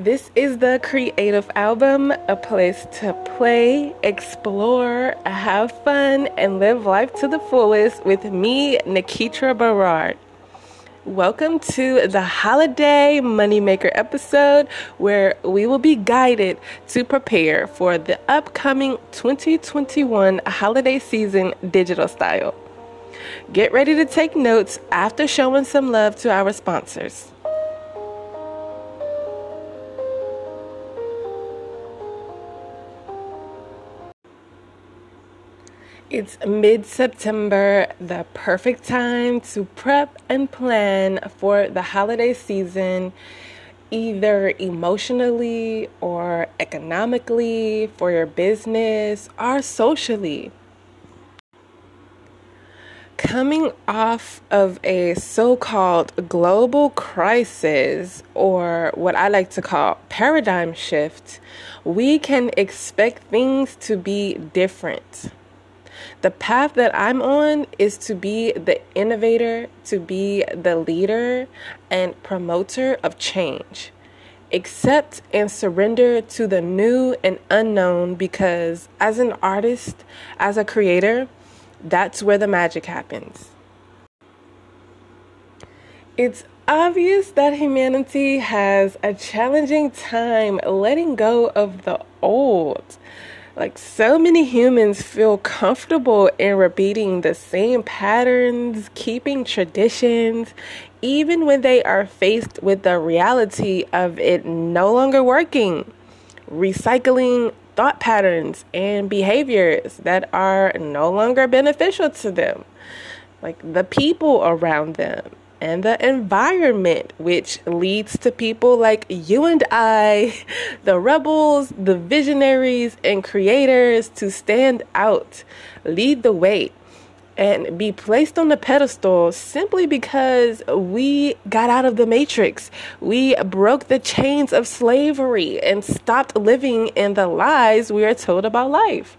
This is the Creative Album, a place to play, explore, have fun, and live life to the fullest with me, Nikitra Berard. Welcome to the holiday moneymaker episode where we will be guided to prepare for the upcoming 2021 holiday season digital style. Get ready to take notes after showing some love to our sponsors. It's mid September, the perfect time to prep and plan for the holiday season, either emotionally or economically, for your business or socially. Coming off of a so called global crisis, or what I like to call paradigm shift, we can expect things to be different the path that I'm on is to be the innovator, to be the leader and promoter of change. Accept and surrender to the new and unknown because, as an artist, as a creator, that's where the magic happens. It's obvious that humanity has a challenging time letting go of the old. Like, so many humans feel comfortable in repeating the same patterns, keeping traditions, even when they are faced with the reality of it no longer working. Recycling thought patterns and behaviors that are no longer beneficial to them, like the people around them and the environment, which leads to people like you and I, the rebels, the visionaries, and creators to stand out, lead the way, and be placed on the pedestal simply because we got out of the matrix. We broke the chains of slavery and stopped living in the lies we are told about life.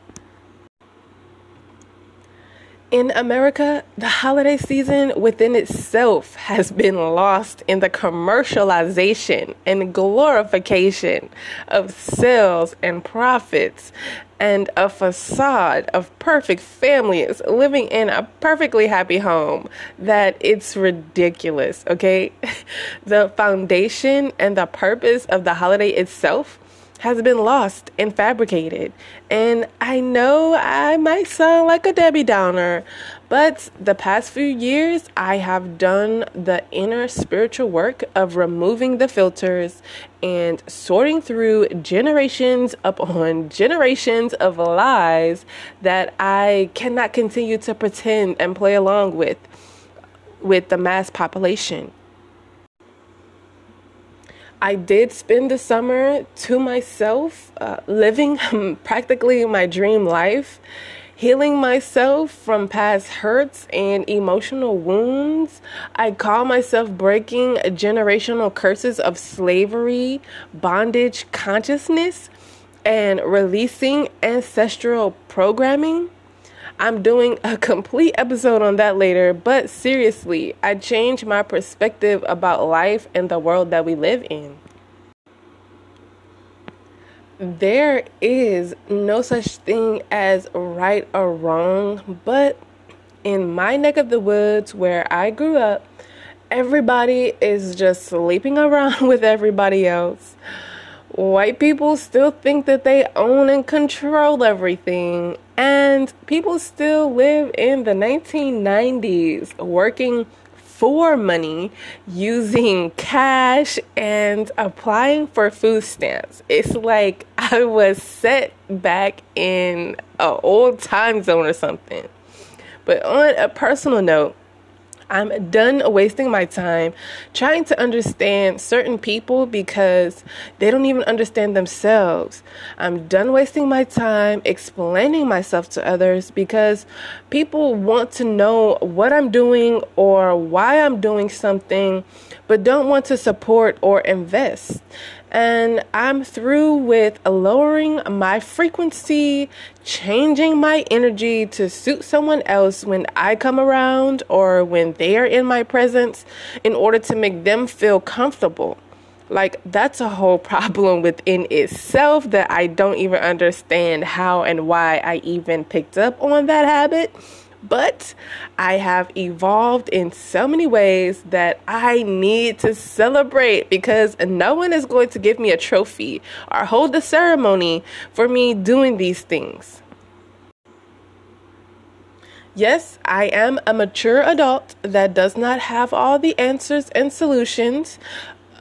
In America, the holiday season within itself has been lost in the commercialization and glorification of sales and profits and a facade of perfect families living in a perfectly happy home that it's ridiculous, okay? the foundation and the purpose of the holiday itself has been lost and fabricated. And I know I might sound like a Debbie Downer, but the past few years I have done the inner spiritual work of removing the filters and sorting through generations upon generations of lies that I cannot continue to pretend and play along with with the mass population. I did spend the summer to myself, uh, living practically my dream life, healing myself from past hurts and emotional wounds. I call myself breaking generational curses of slavery, bondage consciousness, and releasing ancestral programming. I'm doing a complete episode on that later, but seriously, I changed my perspective about life and the world that we live in. There is no such thing as right or wrong, but in my neck of the woods where I grew up, everybody is just sleeping around with everybody else. White people still think that they own and control everything, and people still live in the 1990s working for money using cash and applying for food stamps. It's like I was set back in an old time zone or something. But on a personal note, I'm done wasting my time trying to understand certain people because they don't even understand themselves. I'm done wasting my time explaining myself to others because people want to know what I'm doing or why I'm doing something, but don't want to support or invest and I'm through with lowering my frequency, changing my energy to suit someone else when I come around or when they are in my presence in order to make them feel comfortable. Like, that's a whole problem within itself that I don't even understand how and why I even picked up on that habit. But I have evolved in so many ways that I need to celebrate because no one is going to give me a trophy or hold a ceremony for me doing these things. Yes, I am a mature adult that does not have all the answers and solutions.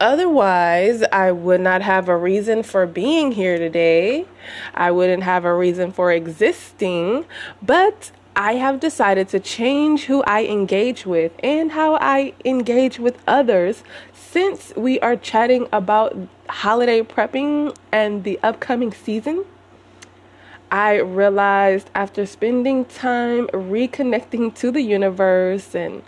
Otherwise, I would not have a reason for being here today. I wouldn't have a reason for existing. But I have decided to change who I engage with and how I engage with others since we are chatting about holiday prepping and the upcoming season. I realized after spending time reconnecting to the universe and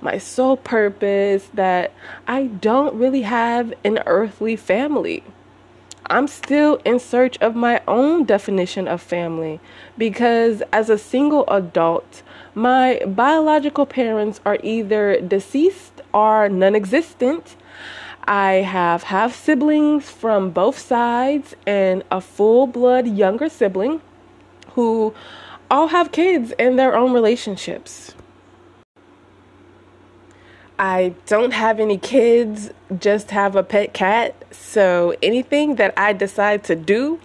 my sole purpose that I don't really have an earthly family. I'm still in search of my own definition of family because, as a single adult, my biological parents are either deceased or non existent. I have half siblings from both sides and a full blood younger sibling who all have kids in their own relationships. I don't have any kids, just have a pet cat. So anything that I decide to do,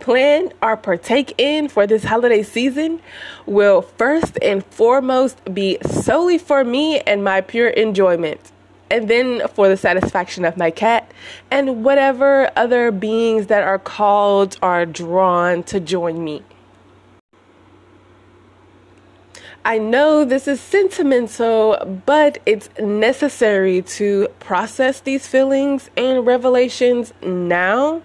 plan, or partake in for this holiday season will first and foremost be solely for me and my pure enjoyment. And then for the satisfaction of my cat and whatever other beings that are called or drawn to join me. I know this is sentimental, but it's necessary to process these feelings and revelations now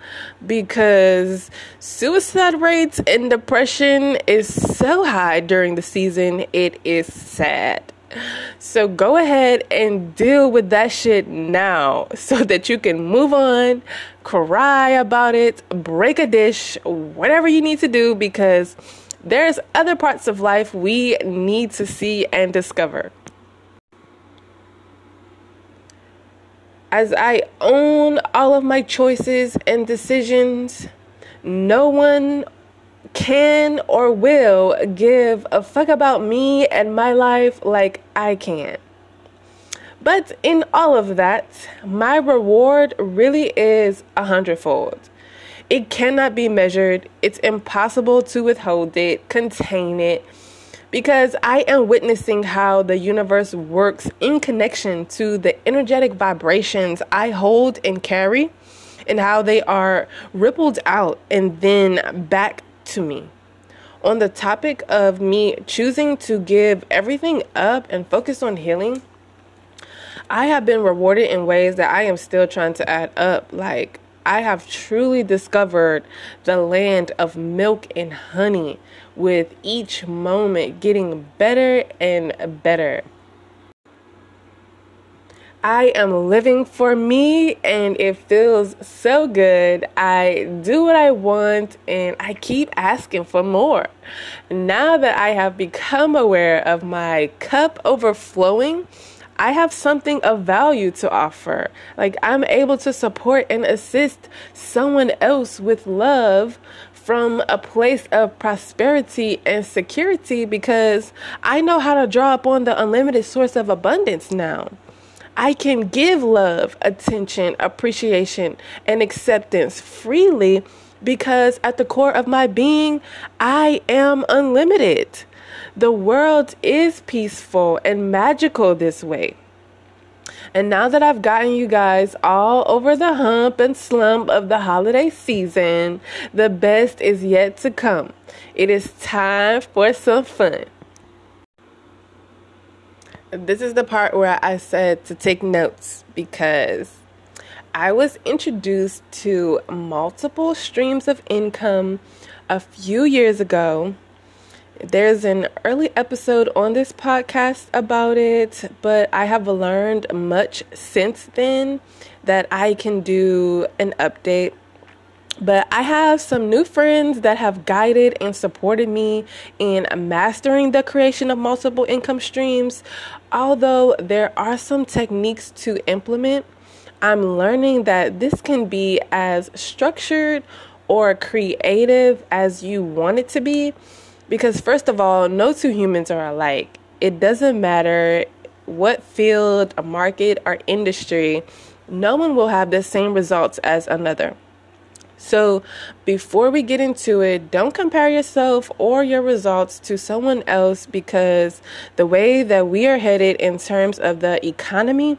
because suicide rates and depression is so high during the season. It is sad. So go ahead and deal with that shit now so that you can move on, cry about it, break a dish, whatever you need to do because there's other parts of life we need to see and discover. As I own all of my choices and decisions, no one can or will give a fuck about me and my life like I can. But in all of that, my reward really is a hundredfold. It cannot be measured. It's impossible to withhold it, contain it, because I am witnessing how the universe works in connection to the energetic vibrations I hold and carry, and how they are rippled out and then back to me. On the topic of me choosing to give everything up and focus on healing, I have been rewarded in ways that I am still trying to add up. Like, I have truly discovered the land of milk and honey with each moment getting better and better. I am living for me and it feels so good. I do what I want and I keep asking for more. Now that I have become aware of my cup overflowing, I have something of value to offer. Like I'm able to support and assist someone else with love from a place of prosperity and security because I know how to draw upon the unlimited source of abundance now. I can give love, attention, appreciation, and acceptance freely because at the core of my being, I am unlimited. The world is peaceful and magical this way. And now that I've gotten you guys all over the hump and slump of the holiday season, the best is yet to come. It is time for some fun. This is the part where I said to take notes because I was introduced to multiple streams of income a few years ago there's an early episode on this podcast about it, but I have learned much since then that I can do an update. But I have some new friends that have guided and supported me in mastering the creation of multiple income streams. Although there are some techniques to implement, I'm learning that this can be as structured or creative as you want it to be. Because, first of all, no two humans are alike. It doesn't matter what field, a market, or industry, no one will have the same results as another. So, before we get into it, don't compare yourself or your results to someone else because the way that we are headed in terms of the economy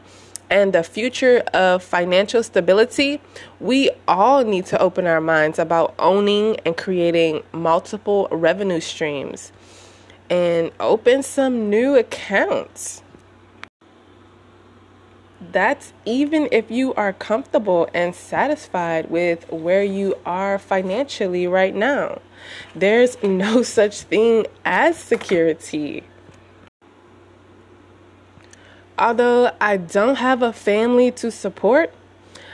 and the future of financial stability, we all need to open our minds about owning and creating multiple revenue streams and open some new accounts. That's even if you are comfortable and satisfied with where you are financially right now. There's no such thing as security. Although I don't have a family to support,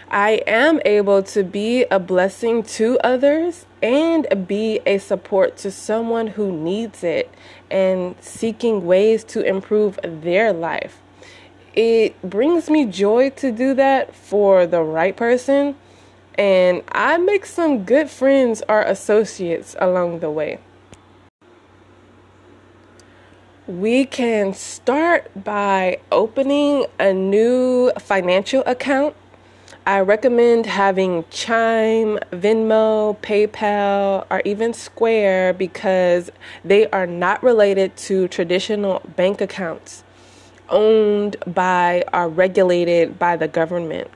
I am able to be a blessing to others and be a support to someone who needs it and seeking ways to improve their life it brings me joy to do that for the right person. And I make some good friends or associates along the way. We can start by opening a new financial account. I recommend having Chime, Venmo, PayPal, or even Square because they are not related to traditional bank accounts owned by or regulated by the government.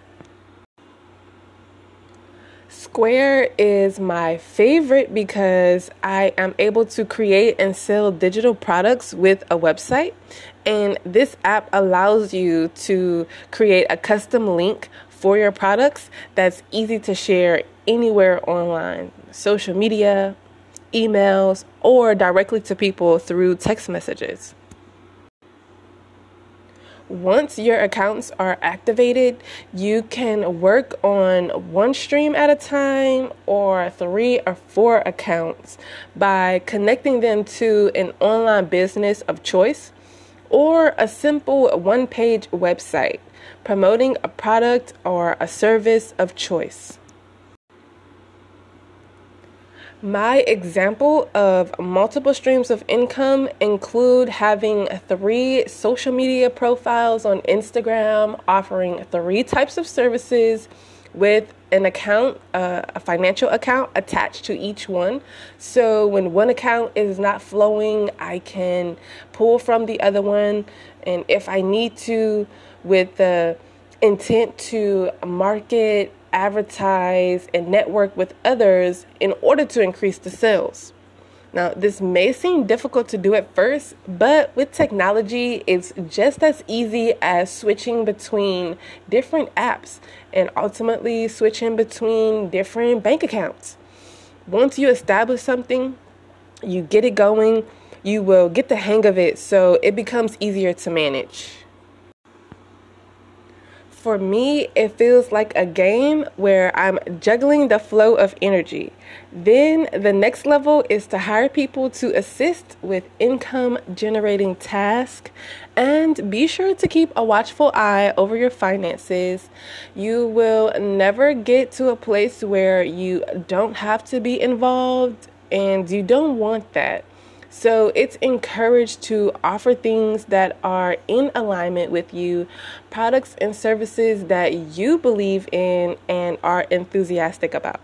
Square is my favorite because I am able to create and sell digital products with a website. And this app allows you to create a custom link for your products that's easy to share anywhere online social media, emails, or directly to people through text messages. Once your accounts are activated, you can work on one stream at a time or three or four accounts by connecting them to an online business of choice or a simple one page website promoting a product or a service of choice. My example of multiple streams of income include having three social media profiles on Instagram offering three types of services with an account, uh, a financial account attached to each one. So when one account is not flowing, I can pull from the other one. And if I need to, with the intent to market advertise, and network with others in order to increase the sales. Now, this may seem difficult to do at first, but with technology, it's just as easy as switching between different apps and ultimately switching between different bank accounts. Once you establish something, you get it going, you will get the hang of it so it becomes easier to manage. For me, it feels like a game where I'm juggling the flow of energy. Then the next level is to hire people to assist with income generating tasks and be sure to keep a watchful eye over your finances. You will never get to a place where you don't have to be involved and you don't want that. So it's encouraged to offer things that are in alignment with you, products and services that you believe in and are enthusiastic about.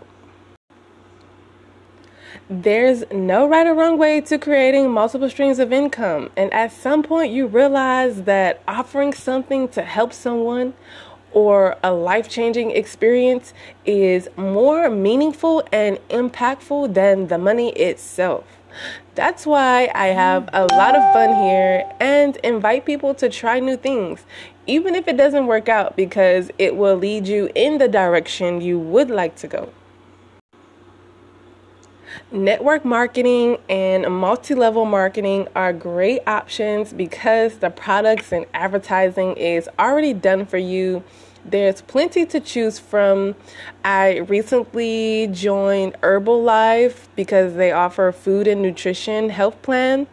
There's no right or wrong way to creating multiple streams of income. And at some point, you realize that offering something to help someone or a life changing experience is more meaningful and impactful than the money itself. That's why I have a lot of fun here and invite people to try new things, even if it doesn't work out, because it will lead you in the direction you would like to go. Network marketing and multi level marketing are great options because the products and advertising is already done for you there's plenty to choose from. I recently joined Herbalife because they offer food and nutrition health plan.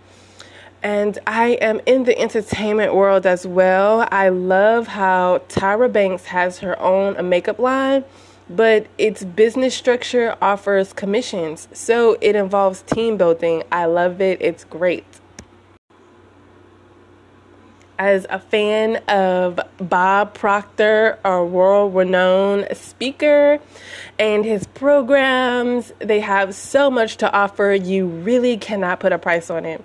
And I am in the entertainment world as well. I love how Tyra Banks has her own makeup line, but its business structure offers commissions. So it involves team building. I love it. It's great as a fan of Bob Proctor, a world renowned speaker, and his programs. They have so much to offer, you really cannot put a price on it.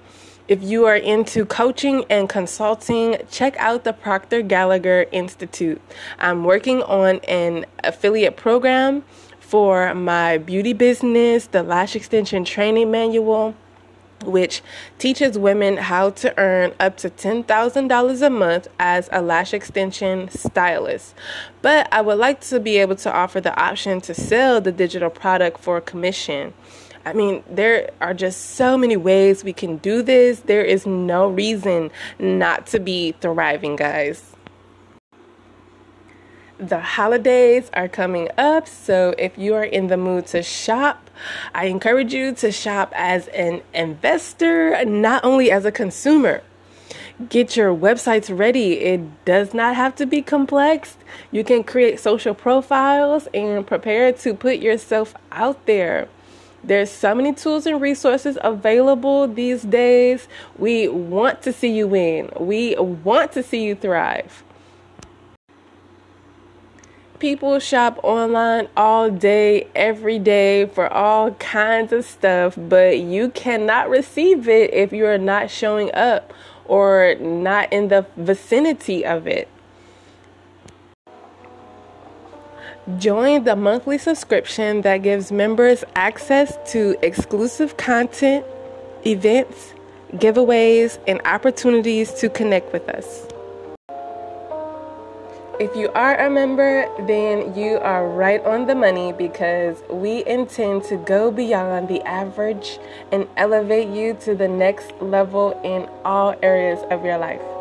If you are into coaching and consulting, check out the Proctor Gallagher Institute. I'm working on an affiliate program for my beauty business, the Lash Extension Training Manual which teaches women how to earn up to $10,000 a month as a lash extension stylist. But I would like to be able to offer the option to sell the digital product for a commission. I mean, there are just so many ways we can do this. There is no reason not to be thriving, guys. The holidays are coming up, so if you are in the mood to shop, I encourage you to shop as an investor, not only as a consumer. Get your websites ready. It does not have to be complex. You can create social profiles and prepare to put yourself out there. There's so many tools and resources available these days. We want to see you win. We want to see you thrive. People shop online all day, every day for all kinds of stuff, but you cannot receive it if you are not showing up or not in the vicinity of it. Join the monthly subscription that gives members access to exclusive content, events, giveaways, and opportunities to connect with us. If you are a member, then you are right on the money because we intend to go beyond the average and elevate you to the next level in all areas of your life.